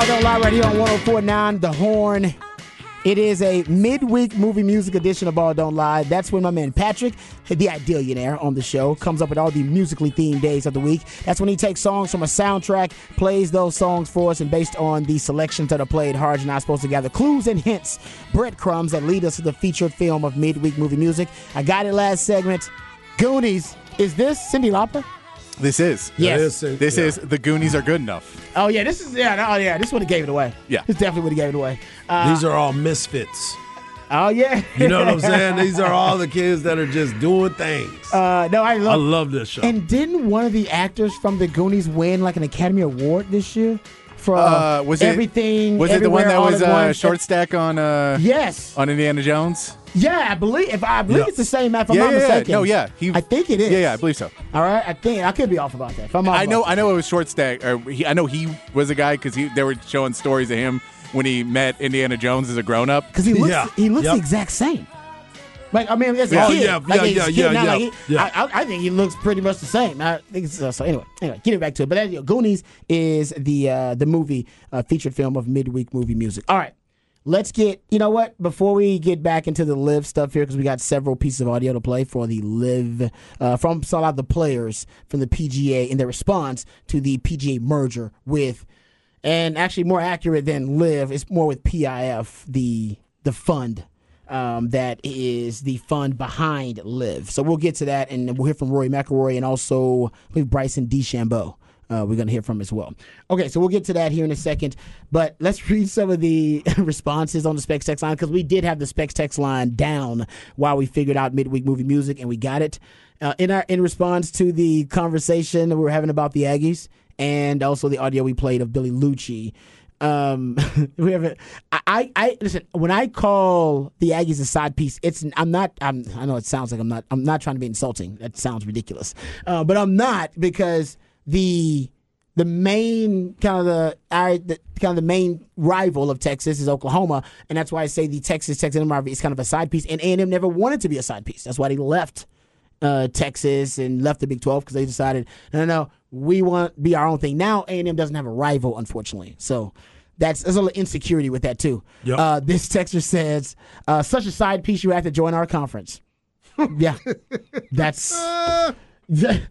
Ball Don't Lie right here on 1049 The Horn. It is a midweek movie music edition of Ball Don't Lie. That's when my man Patrick, the Idealionaire on the show, comes up with all the musically themed days of the week. That's when he takes songs from a soundtrack, plays those songs for us, and based on the selections that are played, Harge and I are supposed to gather clues and hints, breadcrumbs that lead us to the featured film of midweek movie music. I got it last segment. Goonies. Is this Cyndi Lauper? This is. Yes. This is The Goonies Are Good Enough. Oh yeah, this is yeah, no, oh yeah, this would have gave it away. Yeah. this definitely would have gave it away. Uh, These are all misfits. oh yeah, You know what I'm saying? These are all the kids that are just doing things. Uh, no, I I love. love this show. And didn't one of the actors from the Goonies win like an Academy Award this year for Uh, was it everything? Was it the one that was at uh, short stack on uh, Yes. on Indiana Jones? Yeah, I believe. If I believe Yeah. it's the same. If I'm Yeah, not yeah, yeah. mistaken. No, yeah, he- I think it is. Yeah, yeah, I believe so. All right, I think I could be off about that. If I'm off I know, I know it was short stack. Or he, I know he was a guy because they were showing stories of him when he met Indiana Jones as a grown up. because he looks Yeah. he looks Yep. the exact same. Like I mean, as a Yeah. kid, Oh, yeah, like yeah, yeah, yeah, now, yeah, like, he- yeah. I, I, think he looks pretty much the same. I think it's, uh, so. Anyway, anyway, getting back to it. But you Goonies is the uh, the movie uh, featured film of midweek movie music. All right, let's get. You know what? Before we get back into the Liv stuff here, because we got several pieces of audio to play for the Liv uh, from some of the players from the PGA in their response to the PGA merger with and actually more accurate than Liv it's more with PIF the the fund um, that is the fund behind Liv so we'll get to that and we'll hear from Rory McIlroy and also I Bryson DeChambeau uh, we're going to hear from as well. Okay, so we'll get to that here in a second. But let's read some of the responses on the Specs text line because we did have the Specs text line down while we figured out midweek movie music and we got it. Uh, in our in response to the conversation that we were having about the Aggies and also the audio we played of Billy Liucci. Um, we have a, I, I, listen. When I call the Aggies a side piece, it's I'm not. I'm, I know it sounds like I'm not. I'm not trying to be insulting. That sounds ridiculous, uh, but I'm not because the the main kind of the, I, the kind of the main rival of Texas is Oklahoma, and that's why I say the Texas Texas rivalry is kind of a side piece. And A&M never wanted to be a side piece. That's why they left uh, Texas and left the Big 12 because they decided, no, no, no, we want to be our own thing. Now A&M doesn't have a rival, unfortunately. So that's there's a little insecurity with that too. Yep. Uh, this texter says, uh, such a side piece, you have to join our conference. yeah, that's that,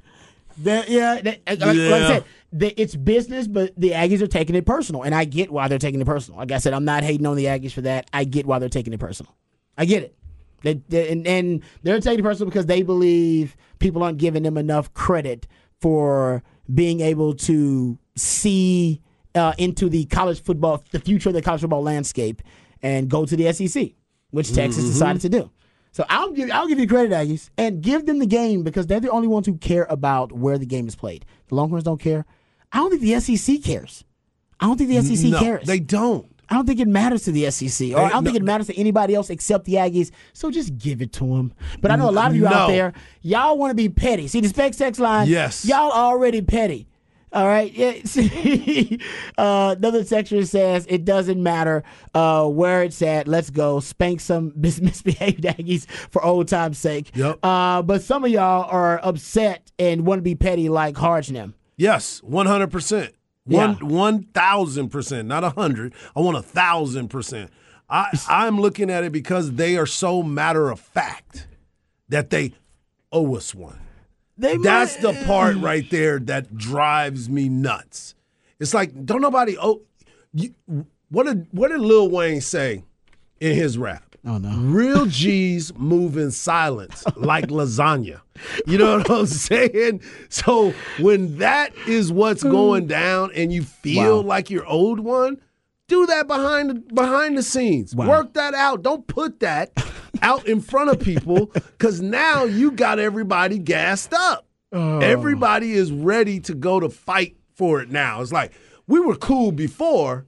that- yeah. That, like, like I said, the, it's business, but the Aggies are taking it personal, and I get why they're taking it personal. Like I said, I'm not hating on the Aggies for that. I get why they're taking it personal. I get it. They, they- and, and they're taking it personal because they believe people aren't giving them enough credit for being able to see uh, into the college football, the future of the college football landscape, and go to the SEC, which Texas decided to do. So I'll give I'll give you credit, Aggies, and give them the game because they're the only ones who care about where the game is played. The Longhorns don't care. I don't think the SEC cares. I don't think the SEC no, cares. they don't. I don't think it matters to the SEC, or I don't no. think it matters to anybody else except the Aggies. So just give it to them. But I know a lot of you out there, y'all want to be petty. See the Specs text line? Yes. Y'all already petty. All right. Yeah. see, uh, another texture says it doesn't matter uh, where it's at. Let's go spank some mis- misbehaved Aggies for old time's sake. Yep. Uh, but some of y'all are upset and want to be petty like Hargenham. Yes, one hundred percent. Yeah. One one thousand percent, not a hundred. I want a thousand percent. I I'm looking at it because they are so matter of fact that they owe us one. They That's might- the part right there that drives me nuts. It's like don't nobody. Oh, you, what did what did Lil Wayne say in his rap? Oh no. Real G's move in silence like lasagna. You know what I'm saying? So when that is what's mm. going down and you feel Wow. like your old one, do that behind the, behind the scenes. Wow. Work that out. Don't put that out in front of people cuz now you got everybody gassed up. Oh. Everybody is ready to go to fight for it now. It's like we were cool before.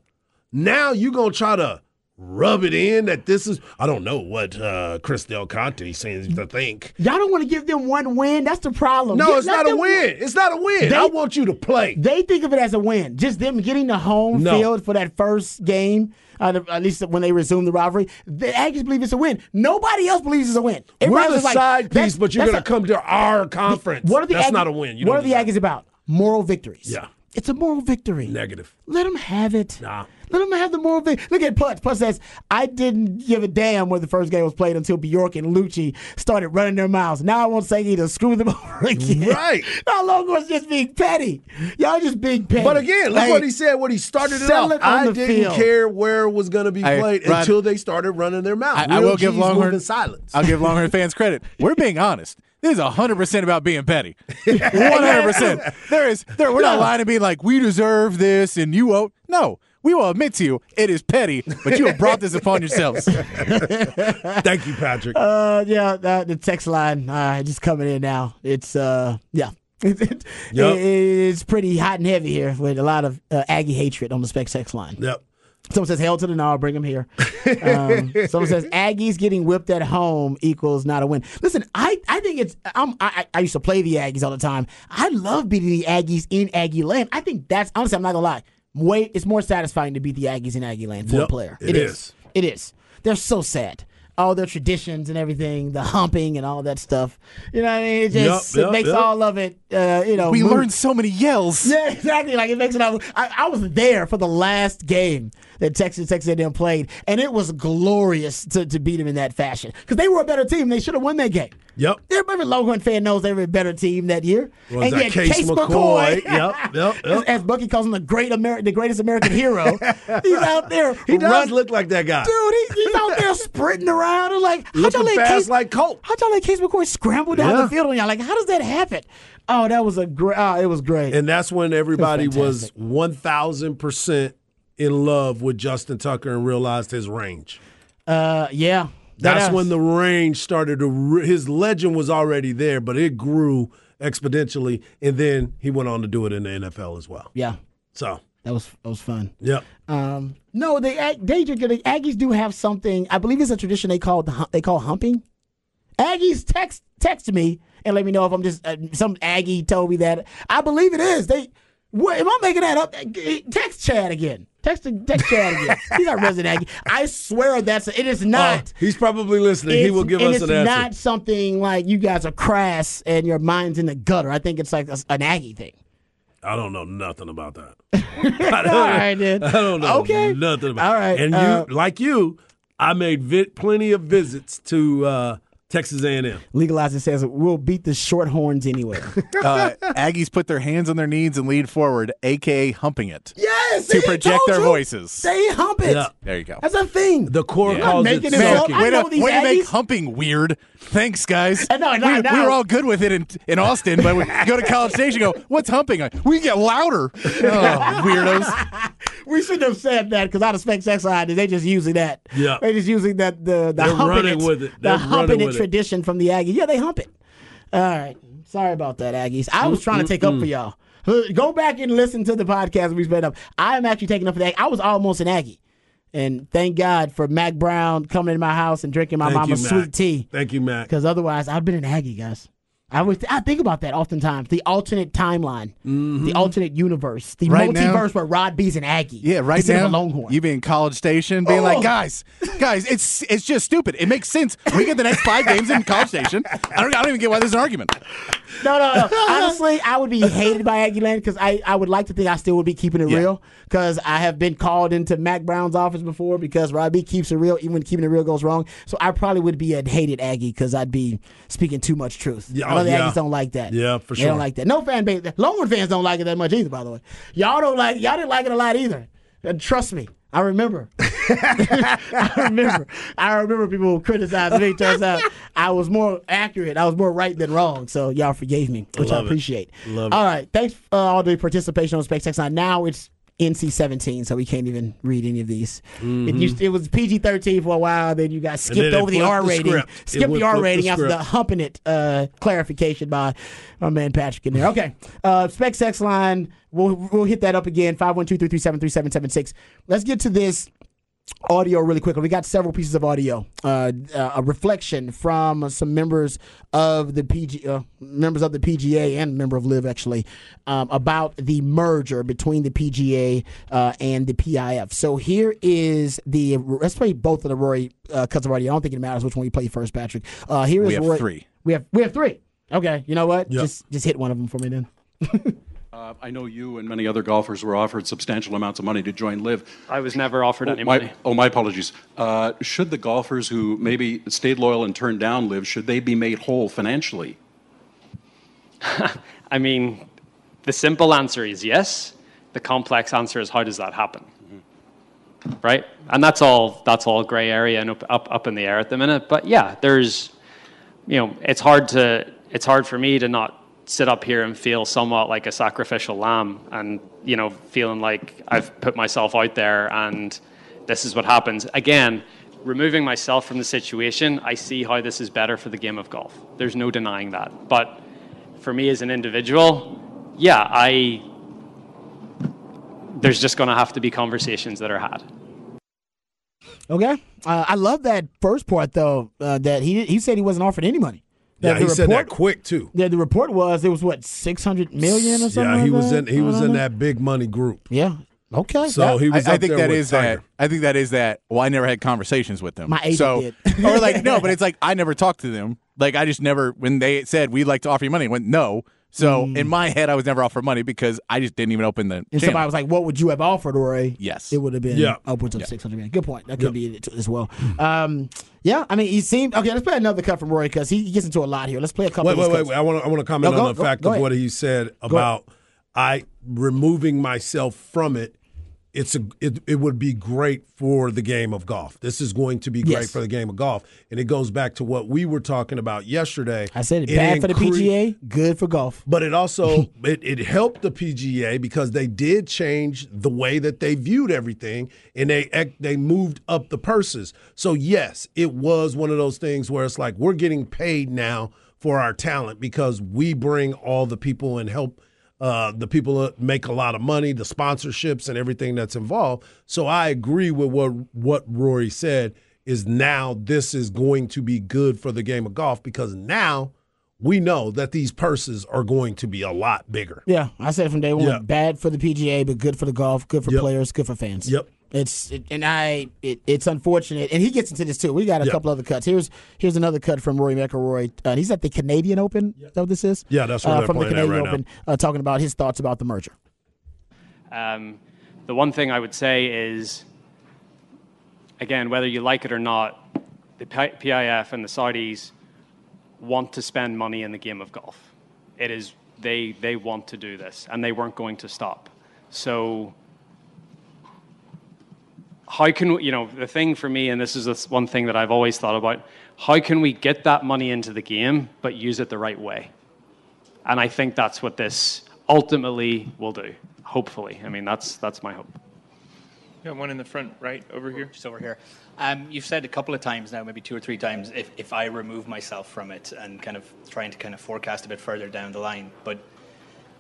Now you going to try to rub it in that this is I don't know what uh Chris Del Conte seems to think. Y'all don't want to give them one win. That's the problem. No, Get- it's not a win. It's not a win. They- I want you to play. They think of it as a win. Just them getting the home No. field for that first game, uh, at least when they resume the rivalry. The Aggies believe it's a win. Nobody else believes it's a win. We're the like, side piece, but you're going to come to our conference. What are the That's Aggies- not a win. You what are the Aggies about? Moral victories. Yeah. It's a moral victory. Negative. Let them have it. Nah. Let them have the moral victory. Look at Putz. Putz says, I didn't give a damn where the first game was played until Bjork and Liucci started running their mouths. Now I won't say either screw them over again. Right. No longer it's just being petty. Y'all just being petty. But again, look Hey, what he said when he started it sell off. it I didn't field. care where it was going to be Hey, played Rod- until they started running their mouth. I, I will give G's move Longhorn silence. I'll give Longhorn fans credit. We're being honest. This is hundred percent about being petty. One hundred percent. There is there. We're not lying and being like we deserve this and you owe. No, we will admit to you it is petty, but you have brought this upon yourselves. Thank you, Patrick. Uh, yeah, the, the text line uh, just coming in now. It's uh, yeah. It- Yep. it's pretty hot and heavy here with a lot of uh, Aggie hatred on the Spec text line. yep. Someone says, "Hell to the no, bring him here." Um, someone says, "Aggies getting whipped at home equals not a win." Listen, I, I think it's. I'm, I I used to play the Aggies all the time. I love beating the Aggies in Aggie Land. I think that's honestly, I'm not gonna lie. Way it's more satisfying to beat the Aggies in Aggie Land for a Yep, player. it is. is. It is. They're so sad. All their traditions and everything, the humping and all that stuff. You know what I mean? It just Yep, it makes yep. all of it. Uh, you know, We move- learned so many yells. yeah, exactly. Like it makes it. All, I, I was there for the last game that Texas Texas A&M played, and it was glorious to, to beat them in that fashion because they were a better team. They should have won that game. Yep. Every Longhorn fan knows they were a better team that year. Was and that yet Case McCoy? Yep, yep, As, yep. as Bucky calls him, the great Amer- the greatest American hero. he's out there. He does run- look like that guy. Dude, he, he's out there sprinting around and like, how'd y'all let Case, like Colt. how'd y'all let Case McCoy scramble down Yeah. the field on y'all? Like, how does that happen? Oh, that was a great. Oh, it was great. And that's when everybody was 1,000% in love with Justin Tucker and realized his range. uh, yeah. That's That- when the range started to, re- his legend was already there, but it grew exponentially. And then he went on to do it in the NFL as well. Yeah, So, that was that was fun. yep. Um, no, they they the Aggies do have something. I believe it's a tradition they call they call humping. Aggies text text me and let me know if I'm just uh, some Aggie told me that. I believe it is. They what, am I making that up? Text Chad again. Text text Chad again. He's not resident Aggie. I swear that's it is not. Uh, he's probably listening. He will give us an answer. It's not something like you guys are crass and your mind's in the gutter. I think it's like a, an Aggie thing. I don't know nothing about that. All right, then. I don't know Okay. nothing about All right, And you, uh, like you, I made vi- plenty of visits to uh, Texas A&M. Legalize it says we'll beat the shorthorns anywhere. Uh, Aggies put their hands on their knees and lead forward, aka humping it. yes, To see, project told their you. voices. They hump it. Yeah. There you go. That's a thing. The core Yeah. calls it making it up. soaking. Way to, these way to make humping weird. Thanks, guys. Uh, no, no, we, no. we were all good with it in, in Austin, but we go to College Station go, what's humping? We get louder. Oh, weirdos. We shouldn't have said that because out of Spec Sex Side, they just using that. Yeah. They just using that the the They're humping running it, with it. The They're humping it with it. tradition from the Aggies. Yeah, they hump it. All right. Sorry about that, Aggies. I was trying to take up for y'all. Go back and listen to the podcast we spent up. I am actually taking up for that. I was almost an Aggie. And thank God for Mack Brown coming in my house and drinking my Thank mama's you, sweet tea. Thank you, Mack. Because otherwise, I've been an Aggie, guys. I would I think about that oftentimes. The alternate timeline, the mm-hmm. alternate universe, the Right now- multiverse where Rod B's an Aggie. Yeah, right instead now, of a Longhorn. you be in College Station being Oh. like, guys, guys, it's it's just stupid. It makes sense. We get the next five games in College Station. I don't, I don't even get why there's an argument. no, no, no. Honestly, I would be hated by Aggie Land because I, I would like to think I still would be keeping it Yeah. real because I have been called into Mack Brown's office before because Rod B keeps it real even when keeping it real goes wrong. So I probably would be a hated Aggie because I'd be speaking too much truth. Yeah, I the yeah. Aggies don't like that. Yeah, for They sure. don't like that. No fan base. Longhorn fans don't like it that much either. By the way, y'all don't like. Y'all didn't like it a lot either. And trust me, I remember. I remember. I remember people criticizing me. Turns out I was more accurate. I was more right than wrong. So y'all forgave me, which I Love it. appreciate. Love All right, thanks uh, all the participation on Line. Now it's NC seventeen, so we can't even read any of these. It, used, it was PG thirteen for a while. Then you got skipped over the R the rating. script. Skipped the R flip the rating after the humping it uh, clarification by my man Patrick in there. Okay, uh, Spec Sex line. We'll we'll hit that up again. Five one two three three seven three seven seven six. Let's get to this audio really quickly. We got several pieces of audio. Uh, uh, a reflection from some members of the PG, uh, members of the PGA and member of Liv actually um, about the merger between the PGA uh, and the PIF. So here is the. Let's play both of the Rory uh, cuts of audio. I don't think it matters which one you play first, Patrick. Uh, here is We have Rory- three. We have we have three. Okay, you know what? Yep. Just just hit one of them for me then. Uh, I know you and many other golfers were offered substantial amounts of money to join Liv. I was never offered Oh, any my, money. oh, my apologies. Uh, should the golfers who maybe stayed loyal and turned down Liv, should they be made whole financially? I mean, the simple answer is yes. The complex answer is how does that happen? Right? And that's all that's all gray area and up, up up in the air at the minute. But yeah, there's you know, it's hard to it's hard for me to not sit up here and feel somewhat like a sacrificial lamb and you know, feeling like I've put myself out there and this is what happens. Again, removing myself from the situation, I see how this is better for the game of golf. There's no denying that. But for me as an individual, yeah, I there's just going to have to be conversations that are had. Okay, uh, I love that first part though. Uh, that he he said he wasn't offered any money. Yeah, he the said that report- quick too. Yeah, the report was it was what six hundred million or something. Yeah, he like was that? in he was I in that big money group. Yeah. Okay. So that- he was. I, I think there that Tiger. that. I think that is that. Well, I never had conversations with them. My agent so, did. or like no, but it's like I never talked to them. Like I just never. When they said we'd like to offer you money, I went no. So in my head, I was never offered money because I just didn't even open the. and channel. somebody was like, "What would you have offered, Roy?" Yes. it would have been Yeah. upwards of six hundred million. Good point. That could be it as well. Um, yeah, I mean, he seemed okay. Let's play another cut from Roy because he gets into a lot here. Let's play a couple. Wait, of wait, wait, wait. I want to. I want to comment No, go- on the go- fact go of ahead. what he said about I removing myself from it. It's a. It, it would be great for the game of golf. This is going to be great Yes. for the game of golf, and it goes back to what we were talking about yesterday. I said it bad for the PGA, good for golf. But it also it, it helped the PGA because they did change the way that they viewed everything and they they moved up the purses. So yes, it was one of those things where it's like we're getting paid now for our talent because we bring all the people and help uh, the people that make a lot of money, the sponsorships and everything that's involved. So I agree with what what Rory said is now this is going to be good for the game of golf because now we know that these purses are going to be a lot bigger. Yeah, I said from day one. Yeah. Bad for the PGA, but good for the golf, good for Yep. players, good for fans. Yep. It's it, and I it, it's unfortunate, and he gets into this too. We got a Yep. couple other cuts. Here's here's another cut from Rory McIlroy. Uh, he's at the Canadian Open. Is that what this is? Yeah, that's where uh, from the Canadian right. Open, uh, talking about his thoughts about the merger. Um, the one thing I would say is, again, whether you like it or not, the PIF and the Saudis want to spend money in the game of golf. It is they they want to do this, and they weren't going to stop. So. How can we, you know the thing for me, and this is this one thing that I've always thought about? How can we get that money into the game, but use it the right way? And I think that's what this ultimately will do. Hopefully, I mean that's that's my hope. Got one in the front right over here. just over here. Um, you've said a couple of times now, maybe two or three times, if, if I remove myself from it and kind of trying to kind of forecast a bit further down the line. But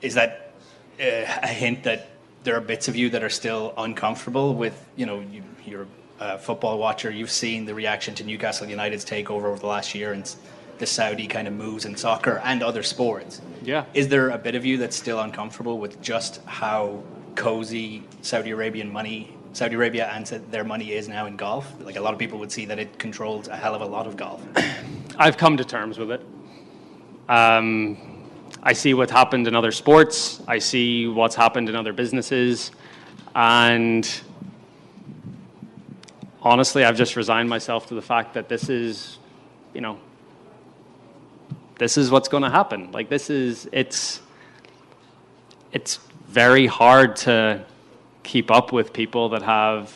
is that uh, a hint that there are bits of you that are still uncomfortable with, you know, you, you're a football watcher, you've seen the reaction to Newcastle United's takeover over the last year and the Saudi kind of moves in soccer and other sports. Yeah. Is there a bit of you that's still uncomfortable with just how cozy Saudi Arabian money, Saudi Arabia and their money is now in golf? Like a lot of people would see that it controls a hell of a lot of golf. I've come to terms with it. Um, I see what happened in other sports. I see what's happened in other businesses, and honestly, I've just resigned myself to the fact that this is, you know, this is what's going to happen. Like this is it's it's very hard to keep up with people that have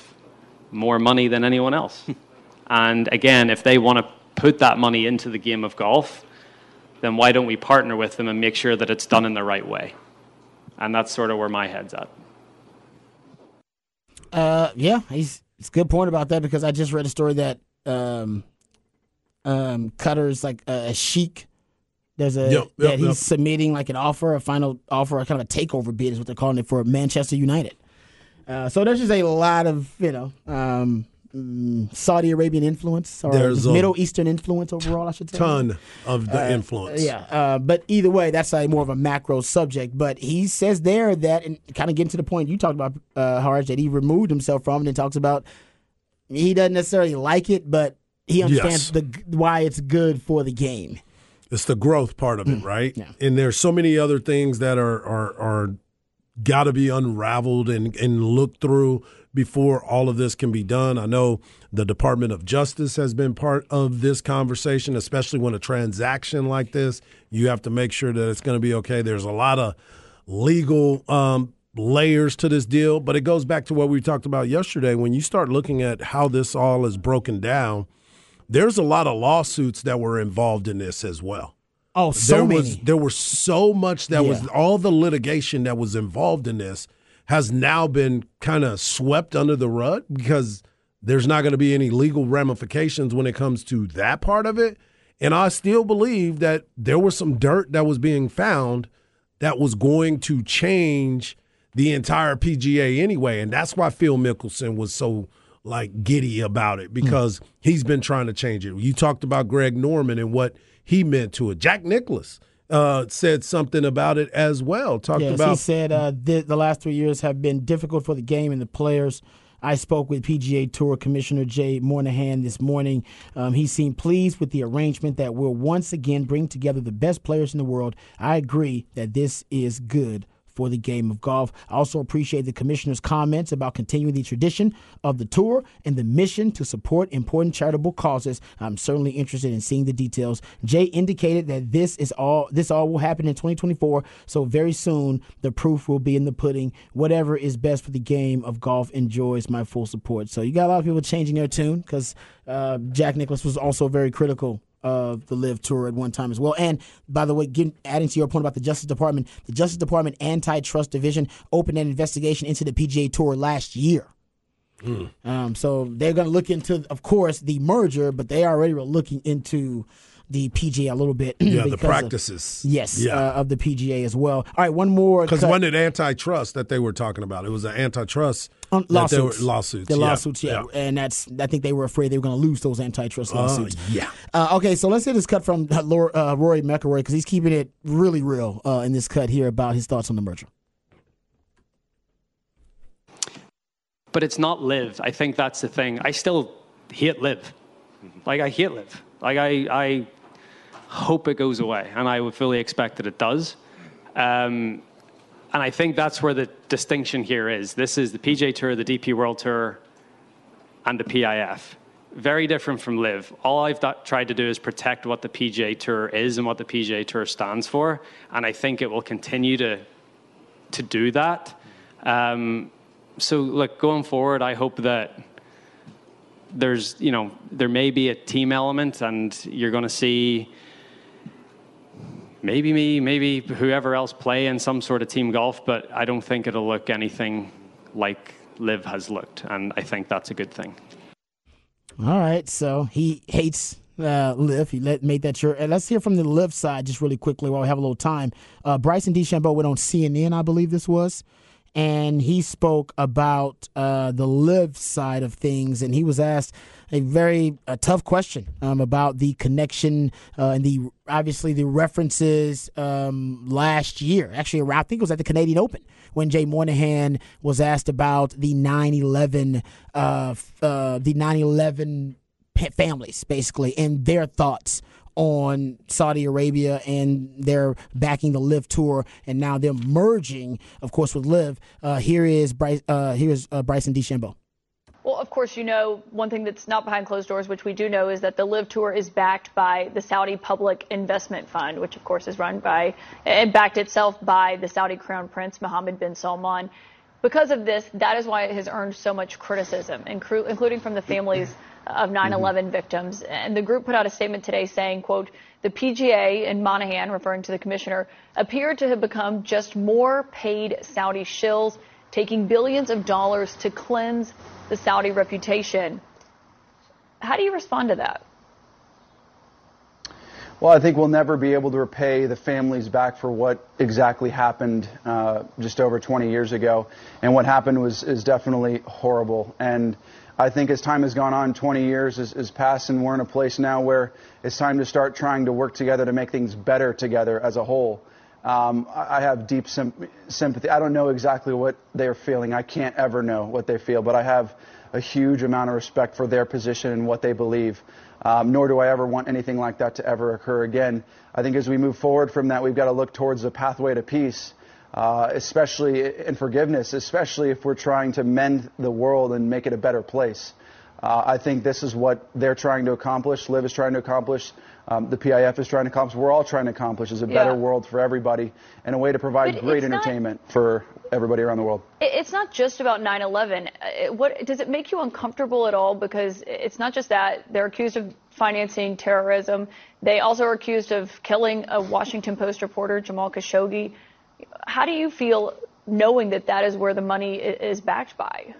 more money than anyone else. and again, if they want to put that money into the game of golf, then why don't we partner with them and make sure that it's done in the right way? And that's sort of where my head's at. Uh, yeah, he's it's a good point about that because I just read a story that um, um, Qatar's like a, a sheik. There's a Yep, yep, that he's yep. submitting like an offer, a final offer, a kind of a takeover bid is what they're calling it for Manchester United. Uh, so there's just a lot of you know um, mm, Saudi Arabian influence or There's Middle Eastern influence overall, I should say. Ton of the influence. Yeah, uh, but either way, that's a more of a macro subject. But he says there that, and kind of getting to the point you talked about, uh, Harj, that he removed himself from it and talks about he doesn't necessarily like it, but he understands Yes. the why it's good for the game. It's the growth part of it, right? Mm. yeah. And there's so many other things that are are are got to be unraveled and and looked through before all of this can be done. I know the Department of Justice has been part of this conversation, especially when a transaction like this, you have to make sure that it's going to be okay. There's a lot of legal um, layers to this deal, but it goes back to what we talked about yesterday. When you start looking at how this all is broken down, there's a lot of lawsuits that were involved in this as well. Oh, so there many. was there was so much that was all the litigation that was involved in this has now been kind of swept under the rug because there's not going to be any legal ramifications when it comes to that part of it. And I still believe that there was some dirt that was being found that was going to change the entire PGA anyway. And that's why Phil Mickelson was so like giddy about it because he's been trying to change it. You talked about Greg Norman and what he meant to it. Jack Nicklaus uh, said something about it as well. Talked Yes, he said uh, the, the last three years have been difficult for the game and the players. I spoke with PGA Tour Commissioner Jay Monahan this morning. Um, he seemed pleased with the arrangement that will once again bring together the best players in the world. I agree that this is good for the game of golf. I also appreciate the commissioner's comments about continuing the tradition of the tour and the mission to support important charitable causes. I'm certainly interested in seeing the details. Jay indicated that this is all this all will happen in 2024, so very soon the proof will be in the pudding. Whatever is best for the game of golf enjoys my full support. So you got a lot of people changing their tune because uh, Jack Nicklaus was also very critical of the Liv Tour at one time as well. And by the way, getting, adding to your point about the Justice Department, the Justice Department Antitrust Division opened an investigation into the PGA Tour last year. Um, so they're going to look into, of course, the merger, but they already were looking into the PGA a little bit. yeah because the of- practices. yes, yeah. uh, of the PGA as well. All right, one more. Because one wasn't antitrust that they were talking about? It was an antitrust Um, that were- lawsuits. lawsuits. The yeah, lawsuits, yeah. And that's I think they were afraid they were going to lose those antitrust Uh, lawsuits. yeah. Uh, okay, so let's hear this cut from uh, uh, Rory McIlroy because he's keeping it really real uh, in this cut here about his thoughts on the merger. but it's not Liv. I think that's the thing. I still hate Liv. Like I hate Liv. Like I, I hope it goes away, and I would fully expect that it does. Um, and I think that's where the distinction here is. This is the PGA Tour, the DP World Tour, and the PIF. Very different from Liv. All I've tried to do is protect what the PGA Tour is and what the PGA Tour stands for, and I think it will continue to to do that. Um, so look, going forward, I hope that there's, you know, there may be a team element, and you're going to see maybe me, maybe whoever else play in some sort of team golf, but I don't think it'll look anything like Liv has looked, and I think that's a good thing. All right, so he hates uh, Liv. He let, made that sure. And let's hear from the Liv side just really quickly while we have a little time. Uh, Bryson DeChambeau went on CNN, I believe this was, and he spoke about uh, the Liv side of things, and he was asked a very a tough question um, about the connection uh, and the obviously the references um, last year. Actually, I think it was at the Canadian Open when Jay Monahan was asked about the 9/11 uh, uh, the 9/11 families basically and their thoughts on Saudi Arabia and they're backing the Liv Tour and now they're merging, of course, with Liv. Uh, here is Bryce. Uh, here's uh, Bryson DeChambeau. Well, of course, you know one thing that's not behind closed doors, which we do know, is that the Liv Tour is backed by the Saudi Public Investment Fund, which of course is run by and backed itself by the Saudi Crown Prince Mohammed bin Salman. Because of this, that is why it has earned so much criticism, including from the families of 9/11 victims. And the group put out a statement today saying, "quote The PGA and Monahan, referring to the commissioner, appeared to have become just more paid Saudi shills." taking billions of dollars to cleanse the Saudi reputation. How do you respond to that? Well, I think we'll never be able to repay the families back for what exactly happened uh, just over 20 years ago. And what happened was is definitely horrible. And I think as time has gone on, 20 years has, has passed, and we're in a place now where it's time to start trying to work together to make things better together as a whole. Um, I have deep sympathy. I don't know exactly what they're feeling. I can't ever know what they feel, but I have a huge amount of respect for their position and what they believe. Um, nor do I ever want anything like that to ever occur again. I think as we move forward from that, we've got to look towards the pathway to peace, uh, especially in forgiveness, especially if we're trying to mend the world and make it a better place. Uh, I think this is what they're trying to accomplish, Liv is trying to accomplish, um, the PIF is trying to accomplish, we're all trying to accomplish is a better yeah. world for everybody and a way to provide but great entertainment not, for everybody around the world. It's not just about 9/11. Uh, what does it make you uncomfortable at all? Because it's not just that they're accused of financing terrorism. They also are accused of killing a Washington Post reporter, Jamal Khashoggi. How do you feel knowing that that is where the money is backed by?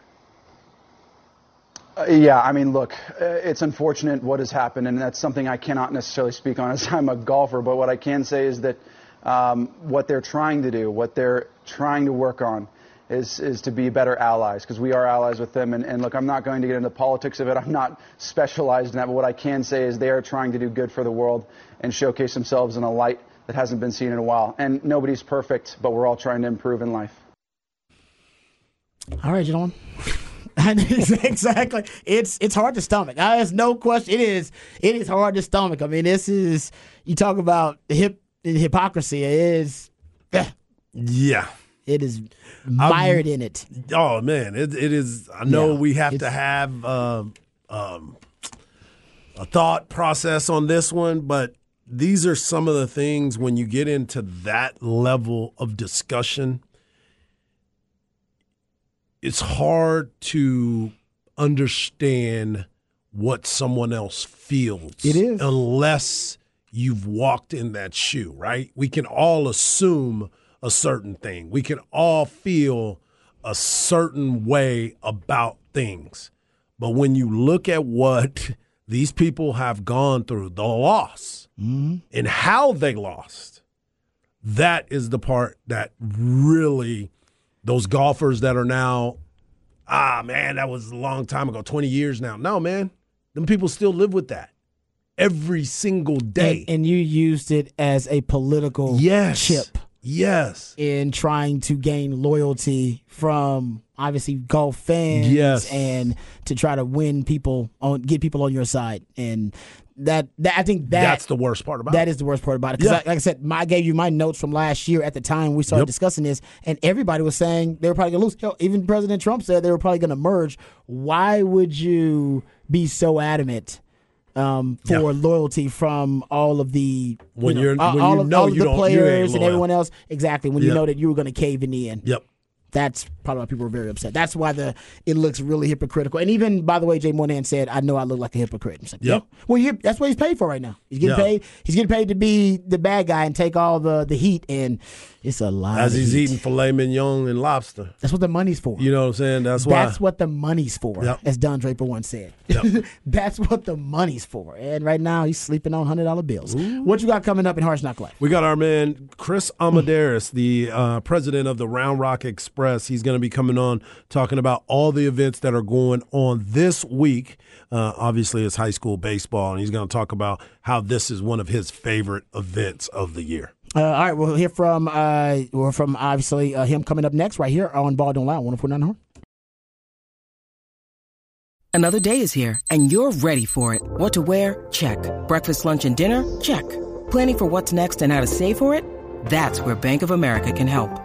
Uh, yeah, I mean, look, uh, it's unfortunate what has happened, and that's something I cannot necessarily speak on as I'm a golfer. But what I can say is that um, what they're trying to do, what they're trying to work on, is is to be better allies because we are allies with them. And, and look, I'm not going to get into the politics of it. I'm not specialized in that. But what I can say is they are trying to do good for the world and showcase themselves in a light that hasn't been seen in a while. And nobody's perfect, but we're all trying to improve in life. All right, gentlemen. exactly. It's it's hard to stomach. I, There's no question. It is it is hard to stomach. I mean, this is you talk about hip hypocrisy. It is. Yeah. It is mired in it. Oh man, it, it is. I know yeah, we have to have um, um, a thought process on this one, but these are some of the things when you get into that level of discussion it's hard to understand what someone else feels. It is. Unless you've walked in that shoe, right? We can all assume a certain thing. We can all feel a certain way about things. But when you look at what these people have gone through, the loss, mm-hmm. and how they lost, that is the part that really those golfers that are now, ah, man, that was a long time ago, 20 years now. No, man, them people still live with that every single day. And, and you used it as a political yes. chip. Yes. In trying to gain loyalty from obviously golf fans yes. and to try to win people on get people on your side. And that, that I think that that's the worst part about that it. is the worst part about it. Because yeah. like I said, my, I gave you my notes from last year at the time we started yep. discussing this, and everybody was saying they were probably gonna lose. Hell, even President Trump said they were probably gonna merge. Why would you be so adamant? Um, for yeah. loyalty from all of the when you you're all, when all you of, know all of you the players and everyone else exactly when yep. you know that you were going to cave in the end. Yep. That's probably why people were very upset. That's why the it looks really hypocritical. And even by the way, Jay Monahan said, "I know I look like a hypocrite." Like, yep. Yeah. Well, that's what he's paid for right now. He's getting paid. He's getting paid to be the bad guy and take all the the heat. And it's a lot. As he's heat. eating filet mignon and lobster. That's what the money's for. You know what I'm saying? That's why. That's what the money's for. Yep. As Don Draper once said. Yep. that's what the money's for. And right now he's sleeping on hundred dollar bills. Ooh. What you got coming up in Hard Knock Life? We got our man Chris Almendarez, the uh, president of the Round Rock Express. He's going to be coming coming on talking about all the events that are going on this week. Uh, obviously, it's high school baseball, and he's going to talk about how this is one of his favorite events of the year. Uh, all right, we'll hear from uh, we'll from obviously uh, him coming up next right here on Ball Don't Lie, one four nine Horn. Another day is here, and you're ready for it. What to wear? Check. Breakfast, lunch, and dinner? Check. Planning for what's next and how to save for it? That's where Bank of America can help.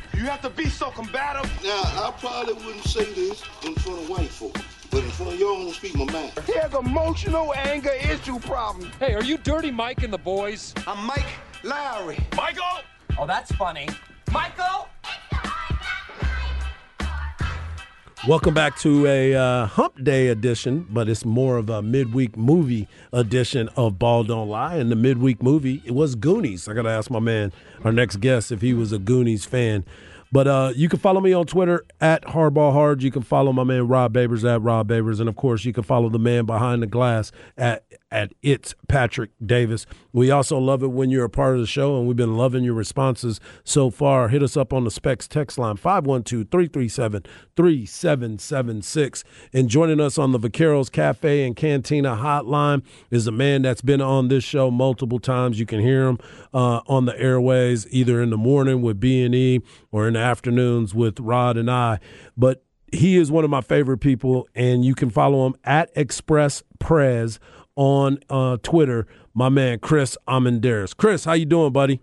you have to be so combative. Now, I probably wouldn't say this in front of white folk, but in front of y'all, I'm gonna speak my mind. He has emotional anger issue problem. Hey, are you Dirty Mike and the boys? I'm Mike Lowrey. Michael! Oh, that's funny. Michael! Welcome back to a uh, Hump Day edition, but it's more of a midweek movie edition of Ball Don't Lie. And the midweek movie it was Goonies. I got to ask my man, our next guest, if he was a Goonies fan. But uh, you can follow me on Twitter at Hardball Hard. You can follow my man Rod Babers at Rod Babers, and of course you can follow the man behind the glass at at it's Patrick Davis. We also love it when you're a part of the show, and we've been loving your responses so far. Hit us up on the Specs text line 512-337-3776. And joining us on the Vaqueros Cafe and Cantina hotline is a man that's been on this show multiple times. You can hear him uh, on the airways either in the morning with B and E or in the afternoons with Rod and I. But he is one of my favorite people, and you can follow him at Express Prez on uh, Twitter. My man Chris Almendarez. Chris, how you doing, buddy?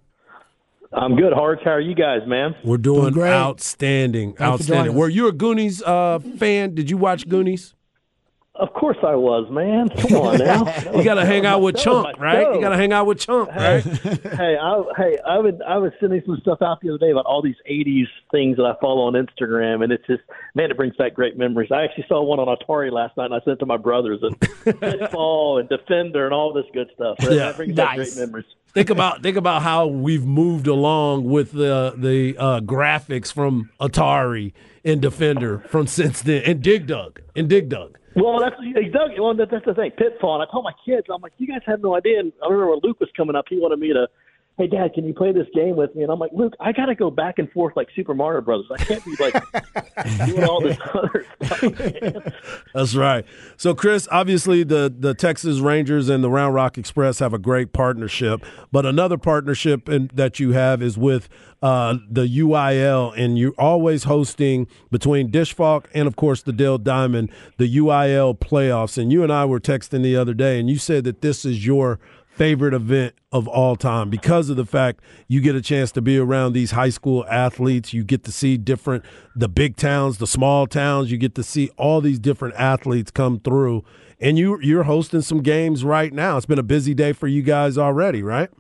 I'm good, Harts. How are you guys, man? We're doing, Doing great. outstanding, Thanks outstanding. Were you a Goonies uh, fan? Did you watch Goonies? Of course I was, man. Come on now. You got to hang out with That Chunk, right? show. You got to hang out with Chunk, right? hey, I, hey, I would, I was sending some stuff out the other day about all these '80s things that I follow on Instagram, and it's just, man, it brings back great memories. I actually saw one on Atari last night, and I sent it to my brothers, and Pitfall and Defender and all this good stuff. Right? Yeah. That brings back Nice. great memories. think about think about how we've moved along with the the uh, graphics from Atari and Defender from since then, and Dig Dug and Dig Dug. Well, that's Doug. Well, that's the thing. Pitfall. And I told my kids, I'm like, you guys have no idea. And I remember when Luke was coming up, he wanted me to, hey, Dad, can you play this game with me? And I'm like, Luke, I got to go back and forth like Super Mario Brothers. I can't be like doing all this other stuff. That's right. So, Chris, obviously the the Texas Rangers and the Round Rock Express have a great partnership, but another partnership in, that you have is with uh, the UIL, and you're always hosting between Disch-Falk and, of course, the Dell Diamond the UIL playoffs. And you and I were texting the other day, and you said that this is your favorite event of all time because of the fact you get a chance to be around these high school athletes you get to see different the big towns the small towns you get to see all these different athletes come through and you you're hosting some games right now it's been a busy day for you guys already right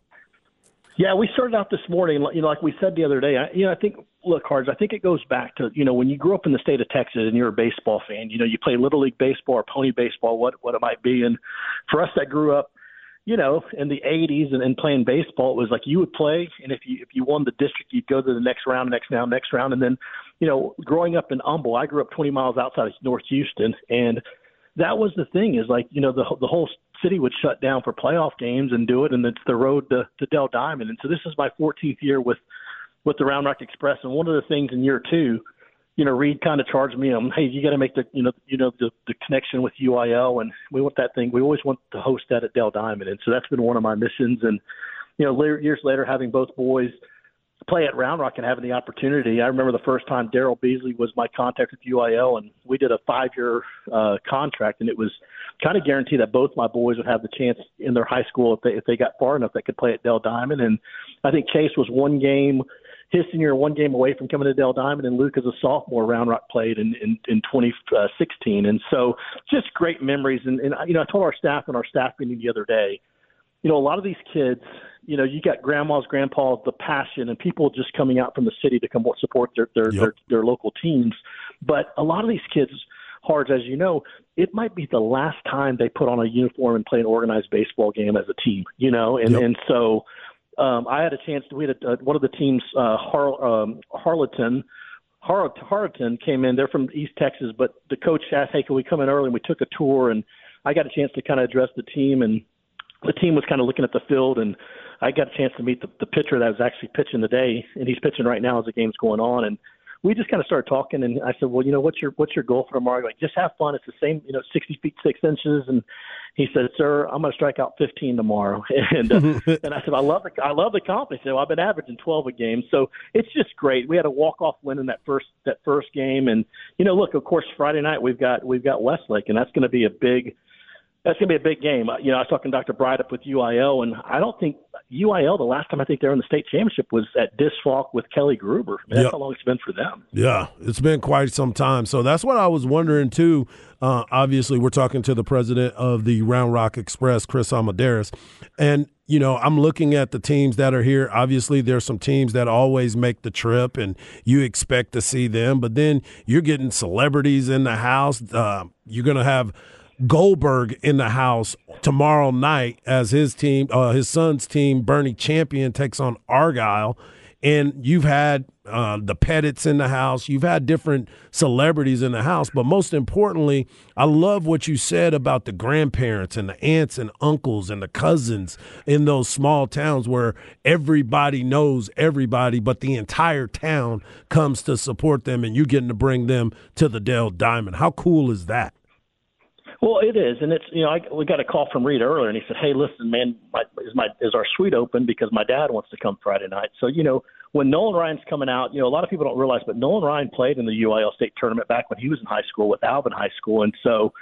Yeah, we started out this morning. You know, like we said the other day. I, you know, I think look, Cards. I think it goes back to you know when you grew up in the state of Texas and you're a baseball fan. You know, you play little league baseball or pony baseball, what what it might be. And for us that grew up, you know, in the '80s and, and playing baseball, it was like you would play, and if you if you won the district, you'd go to the next round, next round, next round, and then, you know, growing up in Humble, I grew up 20 miles outside of North Houston, and that was the thing is like you know the the whole city would shut down for playoff games and do it, and it's the road to, to Dell Diamond. And so this is my 14th year with with the Round Rock Express, and one of the things in year two, you know, Reed kind of charged me, um, hey, you got to make the you know you know the the connection with UIL, and we want that thing. We always want to host that at Dell Diamond, and so that's been one of my missions. And you know, later, years later, having both boys play at Round Rock and having the opportunity. I remember the first time Daryl Beasley was my contact with UIL, and we did a five-year uh, contract, and it was kind of guaranteed that both my boys would have the chance in their high school if they if they got far enough they could play at Dell Diamond. And I think Chase was one game. His senior one game away from coming to Dell Diamond, and Luke, is a sophomore, Round Rock played in in, in 2016, and so just great memories. And, and you know, I told our staff in our staff meeting the other day, you know, a lot of these kids, you know, you got grandmas, grandpas, the passion, and people just coming out from the city to come support their their Yep. their, their local teams. But a lot of these kids, Hards, as you know, it might be the last time they put on a uniform and play an organized baseball game as a team. You know, and Yep. and so um, I had a chance. To, we had a, uh, one of the teams, uh, Har, um, Harleton. Har- Harleton came in. They're from East Texas, but the coach asked, "Hey, can we come in early?" And we took a tour, and I got a chance to kind of address the team, and the team was kind of looking at the field, and I got a chance to meet the, the pitcher that was actually pitching today, and he's pitching right now as the game's going on. And we just kind of started talking, and I said, well, you know, what's your what's your goal for tomorrow? Like, just have fun. It's the same, you know, 60 feet six inches, and he said, "Sir, I'm going to strike out 15 tomorrow." and uh, and I said, "I love the I love the comp." He said, well, "I've been averaging 12 a game, so it's just great." We had a walk off win in that first that first game, and you know, look, of course, Friday night we've got we've got Westlake, and that's going to be a big that's going to be a big game. You know, I was talking to Dr. Bright up with UIL, and I don't think UIL. The last time I think they were in the state championship was at Disch-Falk with Kelly Gruber. I mean, that's Yep. how long it's been for them. Yeah, it's been quite some time. So that's what I was wondering too. Uh, obviously, we're talking to the president of the Round Rock Express, Chris Almendarez, and you know I'm looking at the teams that are here. Obviously, there's some teams that always make the trip, and you expect to see them. But then you're getting celebrities in the house. Uh, you're gonna have Goldberg in the house tomorrow night as his team, uh, his son's team, Boerne Champion, takes on Argyle. And you've had uh, the Pettittes in the house. You've had different celebrities in the house. But most importantly, I love what you said about the grandparents and the aunts and uncles and the cousins in those small towns where everybody knows everybody, but the entire town comes to support them and you're getting to bring them to the Dell Diamond. How cool is that? Well, it is, and it's you know I, we got a call from Reed earlier, and he said, "Hey, listen, man, my, is my is our suite open because my dad wants to come Friday night." So you know when Nolan Ryan's coming out, you know a lot of people don't realize, but Nolan Ryan played in the UIL state tournament back when he was in high school with Alvin High School, and so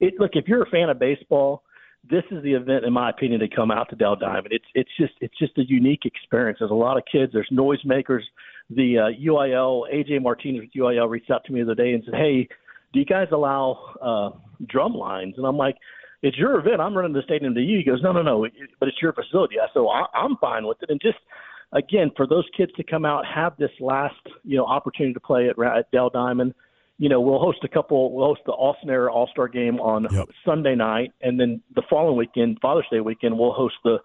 it look if you're a fan of baseball. This is the event, in my opinion, to come out to Dell Diamond. It's it's just it's just a unique experience. There's a lot of kids. There's noisemakers. The uh, UIL AJ Martinez with UIL reached out to me the other day and said, "Hey, do you guys allow uh, drum lines? And I'm like, it's your event. I'm running the stadium to you. He goes, no, no, no, but it's your facility. I said, well, I, I'm fine with it. And just again, for those kids to come out, have this last, you know, opportunity to play at, Ra- at Dell Diamond. You know, we'll host a couple. We'll host the Austin Air All Star Game on Sunday night, and then the following weekend, Father's Day weekend, we'll host the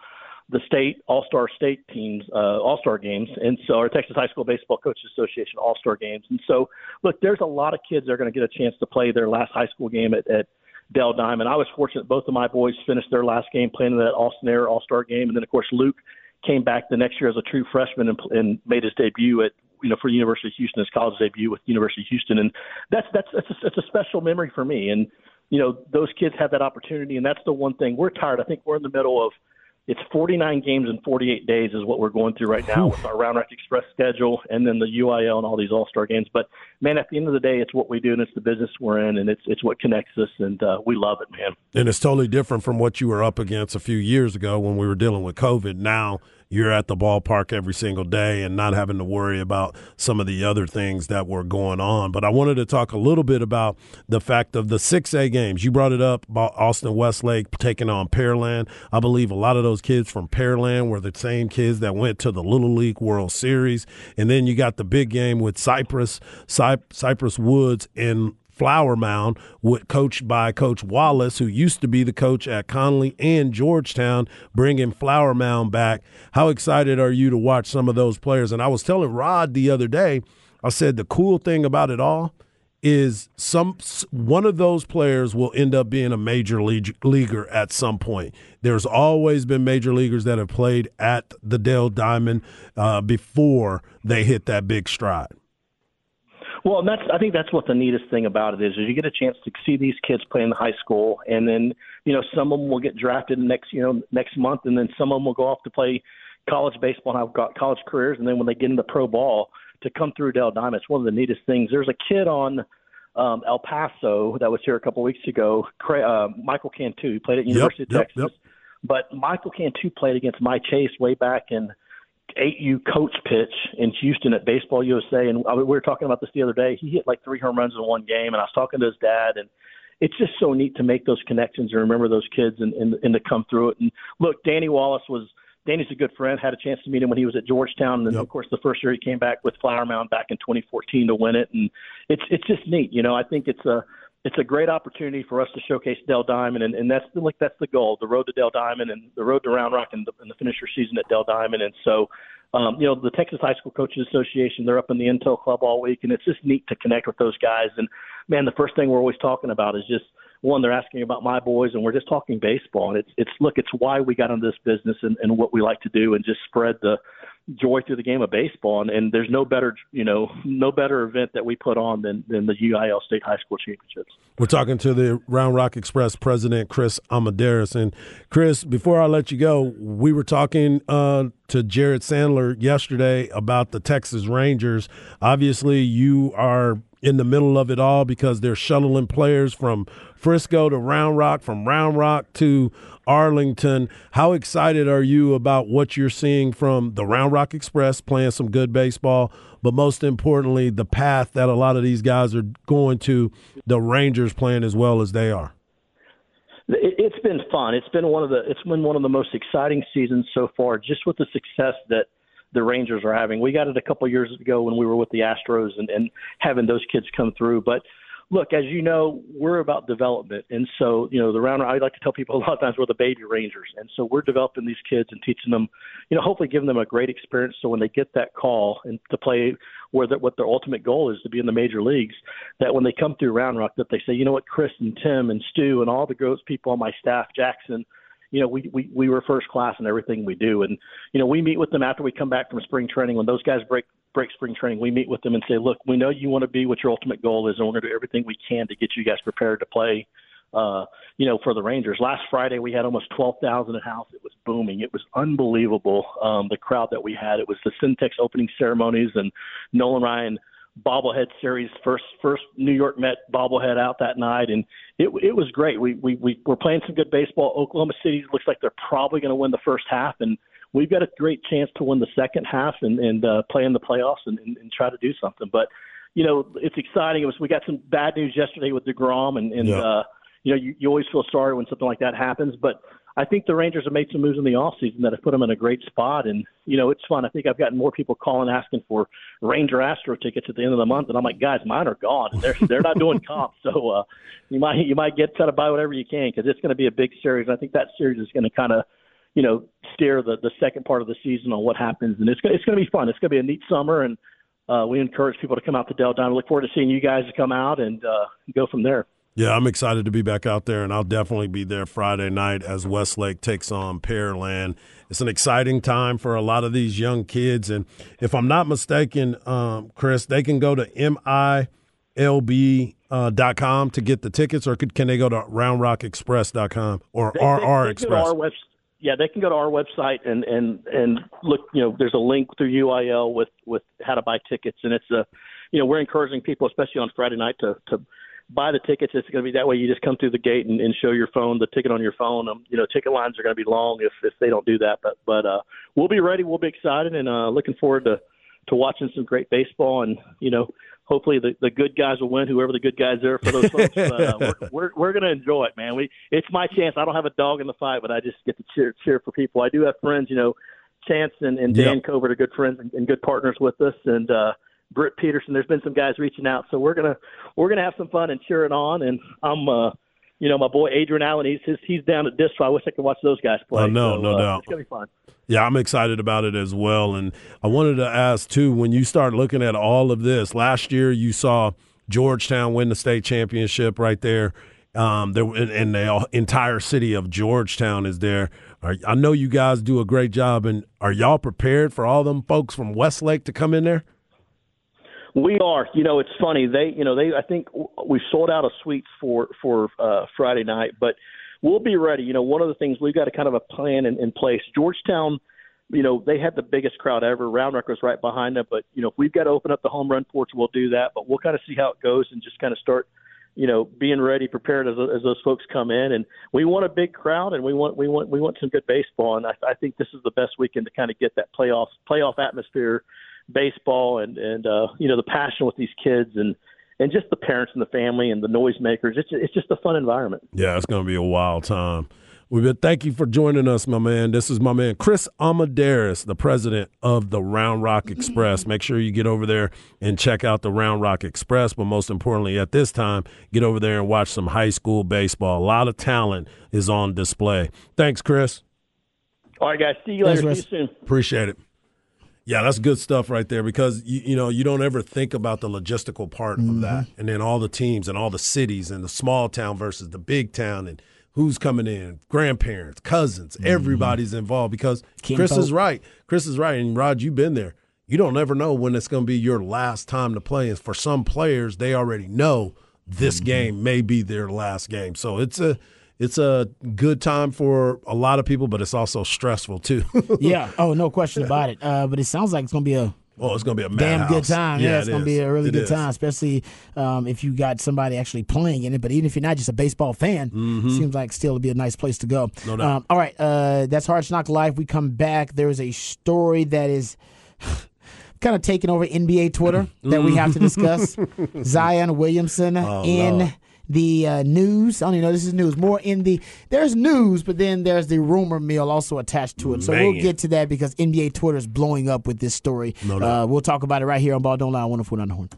the state All Star State teams, uh, All Star games, and so our Texas High School Baseball Coaches Association All Star games. And so, look, there's a lot of kids that are going to get a chance to play their last high school game at, at Dell Diamond. I was fortunate; both of my boys finished their last game playing in that Austin Air All Star game, and then of course Luke came back the next year as a true freshman and, and made his debut at you know for University of Houston, his college debut with University of Houston, and that's that's that's a, that's a special memory for me. And you know those kids have that opportunity, and that's the one thing we're tired. I think we're in the middle of it's 49 games in 48 days is what we're going through right now with our Round Rock Express schedule and then the UIL and all these All Star games. But man, at the end of the day, it's what we do and it's the business we're in and it's it's what connects us and uh, we love it, man. And it's totally different from what you were up against a few years ago when we were dealing with COVID. Now you're at the ballpark every single day and not having to worry about some of the other things that were going on. But I wanted to talk a little bit about the fact of the 6A games. You brought it up about Austin Westlake taking on Pearland. I believe a lot of those kids from Pearland were the same kids that went to the Little League World Series. And then you got the big game with Cypress, Cy- Cypress Woods in Flower Mound, with, coached by Coach Wallace, who used to be the coach at Conley and Georgetown, bringing Flower Mound back. How excited are you to watch some of those players? And I was telling Rod the other day, I said the cool thing about it all is some one of those players will end up being a major league, leaguer at some point. There's always been major leaguers that have played at the Dell Diamond uh, before they hit that big stride. Well, and that's I think that's what the neatest thing about it is is you get a chance to see these kids play in the high school, and then you know some of them will get drafted next you know next month, and then some of them will go off to play college baseball and have got college careers, and then when they get into pro ball to come through Dell Diamond, it's one of the neatest things. There's a kid on um, El Paso that was here a couple weeks ago, uh, Michael Cantu. He played at University yep, of Texas, yep. but Michael Cantu played against My Chase way back in 8U coach pitch in Houston at Baseball USA, and we were talking about this the other day. He hit like three home runs in one game, and I was talking to his dad, and it's just so neat to make those connections and remember those kids and, and, and to come through it. And look, Danny Wallace was Danny's a good friend. Had a chance to meet him when he was at Georgetown, and then of course the first year he came back with Flower Mound back in 2014 to win it, and it's it's just neat. You know, I think it's a it's a great opportunity for us to showcase Dell Diamond, and, and that's the, like that's the goal, the road to Dell Diamond and the road to Round Rock and the, and the season at Dell Diamond. And so, um, you know, the Texas High School Coaches Association, they're up in the Intel Club all week, and it's just neat to connect with those guys. And man, the first thing we're always talking about is just one, they're asking about my boys, and we're just talking baseball. And it's it's look, it's why we got into this business and, and what we like to do, and just spread the joy through the game of baseball. And, and there's no better, you know, no better event that we put on than than the UIL State High School Championships. We're talking to the Round Rock Express president, Chris Almendarez. And Chris, before I let you go, we were talking uh, to Jared Sandler yesterday about the Texas Rangers. Obviously, you are in the middle of it all because they're shuttling players from Frisco to Round Rock, from Round Rock to Arlington. How excited are you about what you're seeing from the Round Rock Express playing some good baseball, but most importantly, the path that a lot of these guys are going to, the Rangers playing as well as they are? It's been fun. It's been one of the it's been one of the most exciting seasons so far, just with the success that the Rangers are having. We got it a couple years ago when we were with the Astros and, and having those kids come through. But look, as you know, we're about development. And so, you know, the round, I like to tell people a lot of times we're the baby Rangers. And so we're developing these kids and teaching them, you know, hopefully giving them a great experience. So when they get that call and to play where that what their ultimate goal is to be in the major leagues, that when they come through Round Rock, that they say, you know what, Chris and Tim and Stu and all the gross people on my staff, Jackson, you know, we, we, we were first class in everything we do. And, you know, we meet with them after we come back from spring training. When those guys break, break spring training, we meet with them and say, look, we know you want to be what your ultimate goal is, and we're going to do everything we can to get you guys prepared to play, uh, you know, for the Rangers. Last Friday, we had almost 12,000 at house. It was booming. It was unbelievable. Um, the crowd that we had, it was the Syntex opening ceremonies and Nolan Ryan bobblehead series first first New York Met bobblehead out that night and it it was great. We we we we're playing some good baseball. Oklahoma City looks like they're probably going to win the first half and we've got a great chance to win the second half and and uh, play in the playoffs and, and, and try to do something. But you know, it's exciting. It was we got some bad news yesterday with Degrom and and Yeah. uh you know, you, you always feel sorry when something like that happens, but I think the Rangers have made some moves in the offseason that have put them in a great spot. And, you know, it's fun. I think I've gotten more people calling asking for Ranger Astro tickets at the end of the month. And I'm like, guys, mine are gone. They're, they're not doing comps. So uh, you might you might get try to buy whatever you can because it's going to be a big series. And I think that series is going to kind of, you know, steer the, the second part of the season on what happens. And it's, it's going to be fun. It's going to be a neat summer. And uh, we encourage people to come out to Dell Diamond. Look forward to seeing you guys come out and uh, go from there. Yeah, I'm excited to be back out there, and I'll definitely be there Friday night as Westlake takes on Pearland. It's an exciting time for a lot of these young kids, and if I'm not mistaken, um, Chris, they can go to milb uh, dot com to get the tickets, or could, can they go to roundrockexpress.com or They- RR they Express? webs- yeah, they can go to our website and and and look. You know, there's a link through UIL with with how to buy tickets, and it's a, you know, we're encouraging people, especially on Friday night, to to buy the tickets. It's going to be that way. You just come through the gate and, and show your phone, the ticket on your phone. Um, you know, ticket lines are going to be long if if they don't do that, but but uh, we'll be ready. We'll be excited and uh, looking forward to to watching some great baseball and you know. Hopefully the, the good guys will win, whoever the good guys are for those folks. But, uh, we're we're, we're going to enjoy it, man. We it's my chance. I don't have a dog in the fight, but I just get to cheer cheer for people. I do have friends, you know, Chance and, and Dan Yep. Covert are good friends and, and good partners with us, and uh, Britt Peterson. There's been some guys reaching out, so we're gonna we're gonna have some fun and cheer it on. And I'm, uh, you know, my boy Adrian Allen. He's he's, he's down at Distro. I wish I could watch those guys play. I know, So, no uh, doubt. It's gonna be fun. Yeah, I'm excited about it as well. And I wanted to ask too, when you start looking at all of this, last year you saw Georgetown win the state championship right there. Um, there and, and the entire city of Georgetown is there. Are, I know you guys do a great job, and are y'all prepared for all them folks from Westlake to come in there? We are. You know, it's funny. They, you know, they. I think we sold out of suites for for uh, Friday night, but we'll be ready. You know, one of the things we've got a kind of a plan in, in place. Georgetown, you know, they had the biggest crowd ever. Round Rock was right behind them, but you know, if we've got to open up the home run porch, we'll do that. But we'll kind of see how it goes and just kind of start, you know, being ready, prepared as, as those folks come in. And we want a big crowd, and we want we want we want some good baseball. And I, I think this is the best weekend to kind of get that playoff playoff atmosphere baseball and and uh, you know the passion with these kids and and just the parents and the family and the noisemakers. It's it's just a fun environment. Yeah, it's going to be a wild time. We've been thank you for joining us, my man. This is my man Chris Almendarez, the president of the Round Rock Express. Make sure you get over there and check out the Round Rock Express, but most importantly, at this time, get over there and watch some high school baseball. A lot of talent is on display. Thanks, Chris. All right, guys. See you later. Russ. See you soon. Appreciate it. Yeah, that's good stuff right there because you, you know you don't ever think about the logistical part of that, Mm-hmm. and then all the teams and all the cities and the small town versus the big town and who's coming in, grandparents, cousins, everybody's involved because Chris is right. Chris is right, and Rod, you've been there. You don't ever know when it's going to be your last time to play, and for some players, they already know this game may be their last game. So it's a it's a good time for a lot of people, but it's also stressful too. yeah. Oh, no question about it. Uh, but it sounds like it's going to be a Oh, it's gonna be a damn good time. Yeah, Yeah, it's it going to be a really It good is. time, especially um, if you got somebody actually playing in it. But even if you're not just a baseball fan, seems like still to be a nice place to go. Mm-hmm. No doubt. Um, all right, uh, that's Hard Knock Live. We come back. There is a story that is. Kind of taking over NBA Twitter that we have to discuss. Zion Williamson Oh, in Lord. The uh, news. I don't even know this is news. More in the there's news, but then there's the rumor mill also attached to it. So we'll get to that because NBA Twitter is blowing up with this story. No doubt. uh, we'll talk about it right here on Ball Don't Lie. One on the horn.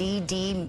DD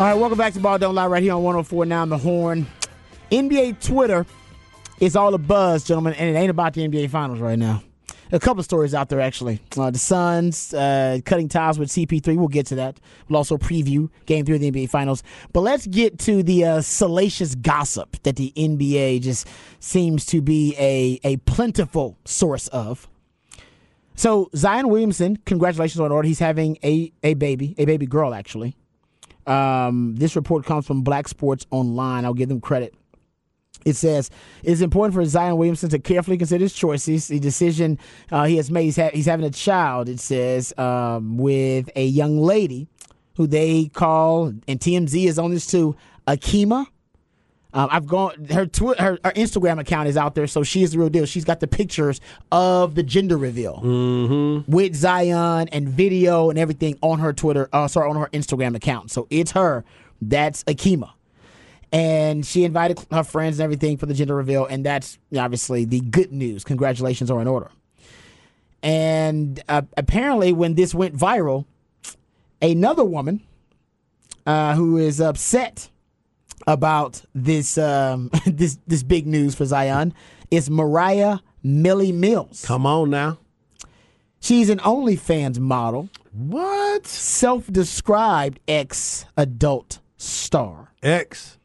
All right, welcome back to Ball Don't Lie right here on 104 Now the Horn. NBA Twitter is all a buzz, gentlemen, and it ain't about the NBA Finals right now. A couple of stories out there, actually. Uh, the Suns uh, cutting ties with CP3. We'll get to that. We'll also preview Game 3 of the NBA Finals. But let's get to the uh, salacious gossip that the NBA just seems to be a, a plentiful source of. So, Zion Williamson, congratulations on order. He's having a, a baby, a baby girl, actually. Um, this report comes from Black Sports Online. I'll give them credit. It says it's important for Zion Williamson to carefully consider his choices. The decision uh, he has made, he's, ha- he's having a child. It says um, with a young lady who they call, and TMZ is on this too, Akima. Um, I've gone her, twi- her her Instagram account is out there, so she is the real deal. She's got the pictures of the gender reveal Mm-hmm. with Zion and video and everything on her Twitter, uh, sorry, on her Instagram account. So it's her. That's Akima. And she invited her friends and everything for the gender reveal, and that's obviously the good news. Congratulations are in order. And uh, apparently, when this went viral, another woman uh, who is upset about this um, this this big news for Zion is Mariah Millie Mills. Come on now. She's an OnlyFans model. What? Self-described ex-adult star. Ex.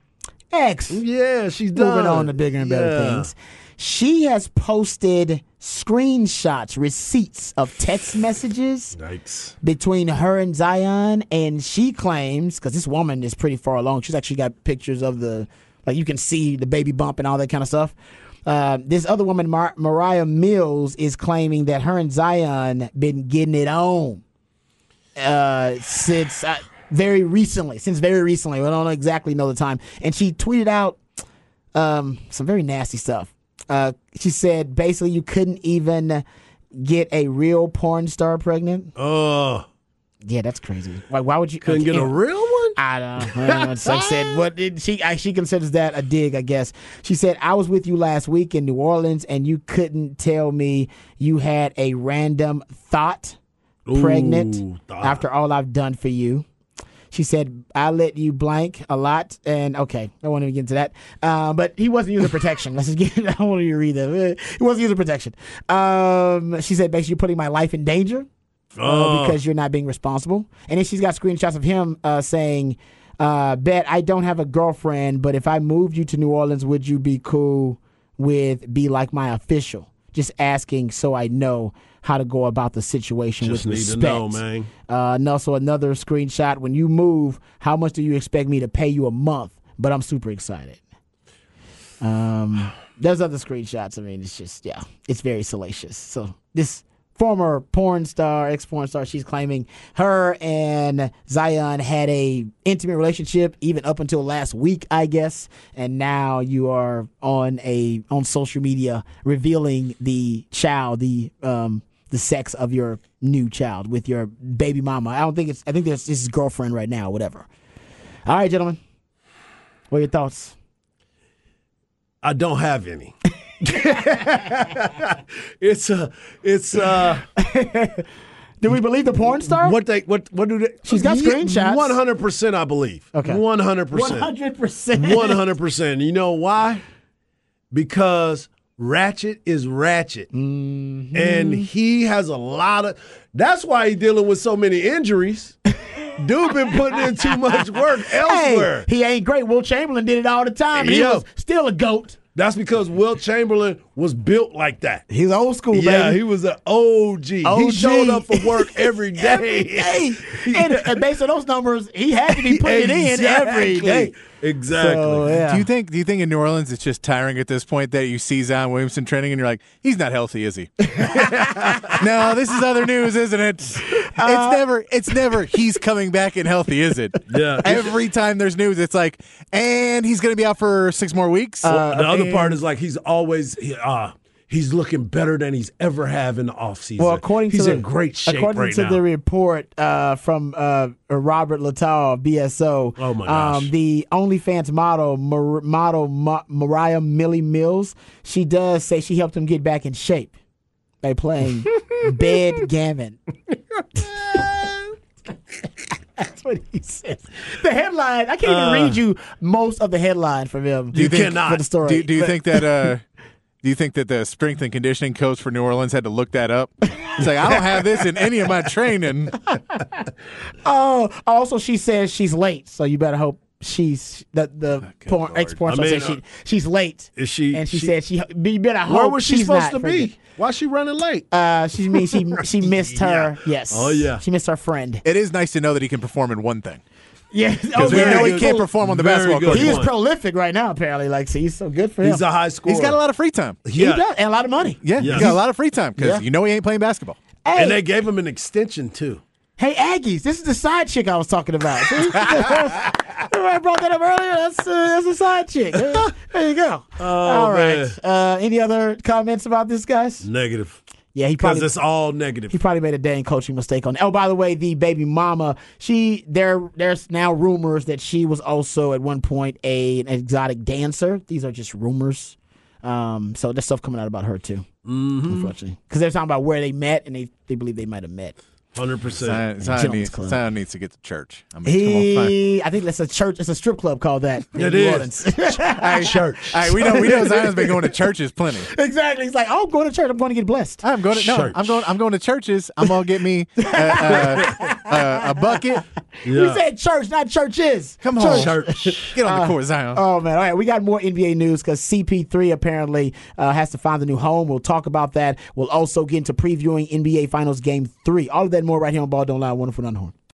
Ex. Yeah, she's done. Moving on to bigger and better Yeah. things. She has posted screenshots, receipts of text messages Yikes. between her and Zion, and she claims because this woman is pretty far along. She's actually got pictures of the like you can see the baby bump and all that kind of stuff. Uh, this other woman, Mar- Mariah Mills, is claiming that her and Zion been getting it on uh, since uh, very recently. Since very recently, I don't exactly know the time. And she tweeted out um, some very nasty stuff. Uh, she said basically you couldn't even get a real porn star pregnant. Oh. Yeah, that's crazy. Like, why would you Couldn't get a real one? I don't know. It's like I said, what did she? I, she considers that a dig, I guess. She said, "I was with you last week in New Orleans, and you couldn't tell me you had a random thought pregnant thought. after all I've done for you." She said, "I let you blank a lot," and okay, I won't even get into that. Uh, but he wasn't using protection. Let's just get. I don't want to read that. Uh, He wasn't using protection. Um, she said, "Basically, you're putting my life in danger." uh, Oh. because you're not being responsible. And then she's got screenshots of him uh, saying, uh, "Bet I don't have a girlfriend, but if I moved you to New Orleans, would you be cool with be like my official?" Just asking so I know how to go about the situation Just with need to respect. know, man. Uh, and also another screenshot: When you move, how much do you expect me to pay you a month? But I'm super excited. Um, there's other screenshots. I mean, it's just yeah, it's very salacious. So this former porn star, ex porn star, she's claiming her and Zion had a intimate relationship even up until last week, I guess. And now you are on a on social media revealing the child, the um the sex of your new child with your baby mama. I don't think it's. I think there's this is girlfriend right now, whatever. All right, gentlemen. What are your thoughts? I don't have any. it's a, it's a. Do we believe the porn star? What they what what do they She's got screenshots. One hundred percent I believe. Okay. One hundred percent. 100%. One hundred percent. You know why? Because Ratchet is Ratchet. Mm-hmm. And he has a lot of that's why he's dealing with so many injuries. Dude been putting in too much work elsewhere. Hey, he ain't great. Wilt Chamberlain did it all the time. He was still a goat. That's because Wilt Chamberlain was built like that. He's old school, Yeah, baby. he was an OG. He showed up for work every day. Every day. and, and based on those numbers, he had to be putting it in every day. Exactly. So, yeah. Do you think? Do you think in New Orleans it's just tiring at this point that you see Zion Williamson training and you're like, he's not healthy, is he? no, this is other news, isn't it? it's never. It's never. He's coming back and healthy, is it? Yeah. Every time there's news, it's like, and he's going to be out for six more weeks. Well, the other part is like he's always he, uh he's looking better than he's ever have in the offseason. Well, according he's to in the, great shape according right to now. the report uh, from uh, Robert Littal of BSO, Oh, my gosh. um, the OnlyFans model Mar- model Ma- Mariah Millie Mills, she does say she helped him get back in shape by playing bed gammon. That's what he says. The headline. I can't even Uh, read you most of the headline from him. You think, for the story? Do, do you But- think that? Uh, do you think that the strength and conditioning coach for New Orleans had to look that up? It's like I don't have this in any of my training. Oh, also she says she's late, so you better hope she's that the porn ex porn I star mean, says she she's late. Is she? And she, she- said she you better hope Where was she she's supposed not to forget- be? Why is she running late? Uh, she means she she missed her. Yes. Oh, yeah. She missed her friend. It is nice to know that he can perform in one thing. Yeah. Because we know he can't perform on the basketball court. He is prolific right now. Apparently, like so he's so good for him. He's a high scorer. He's got a lot of free time. He does, and a lot of money. Yeah, Yes. he's got a lot of free time because Yeah. you know he ain't playing basketball. Hey, And they gave him an extension too. hey, Aggies, this is the side chick I was talking about. Remember I brought that up earlier. That's uh, that's a side chick. There, you go. All right. Uh, any other comments about this, guys? Negative. Yeah, he Because probably it's all negative. He probably made a dang coaching mistake on. Oh, by the way, the baby mama, she there. There's now rumors that she was also at one point a, an exotic dancer. These are just rumors. Um, so there's stuff coming out about her too. Mm-hmm. Unfortunately, because they're talking about where they met and they they believe they might have met. Hundred Zion, percent. Zion, needs, club. Zion needs to get to church. I mean, come. He, I think that's a church. It's a strip club called that. in It New is. Orleans. Church. All right, we know we know Zion's been going to churches plenty. exactly. He's like, oh, I'm going to church. I'm going to get blessed. I'm going to no. Church. I'm going. I'm going to churches. I'm gonna get me uh, uh, uh, a bucket. We said church, not churches. Come on, Church. Get on the Uh, court, Zion. Oh man! All right, we got more NBA news because CP3 apparently uh, has to find a new home. We'll talk about that. We'll also get into previewing NBA Finals Game Three. All of that and more right here on Ball Don't Lie. Wonderful Unhorn.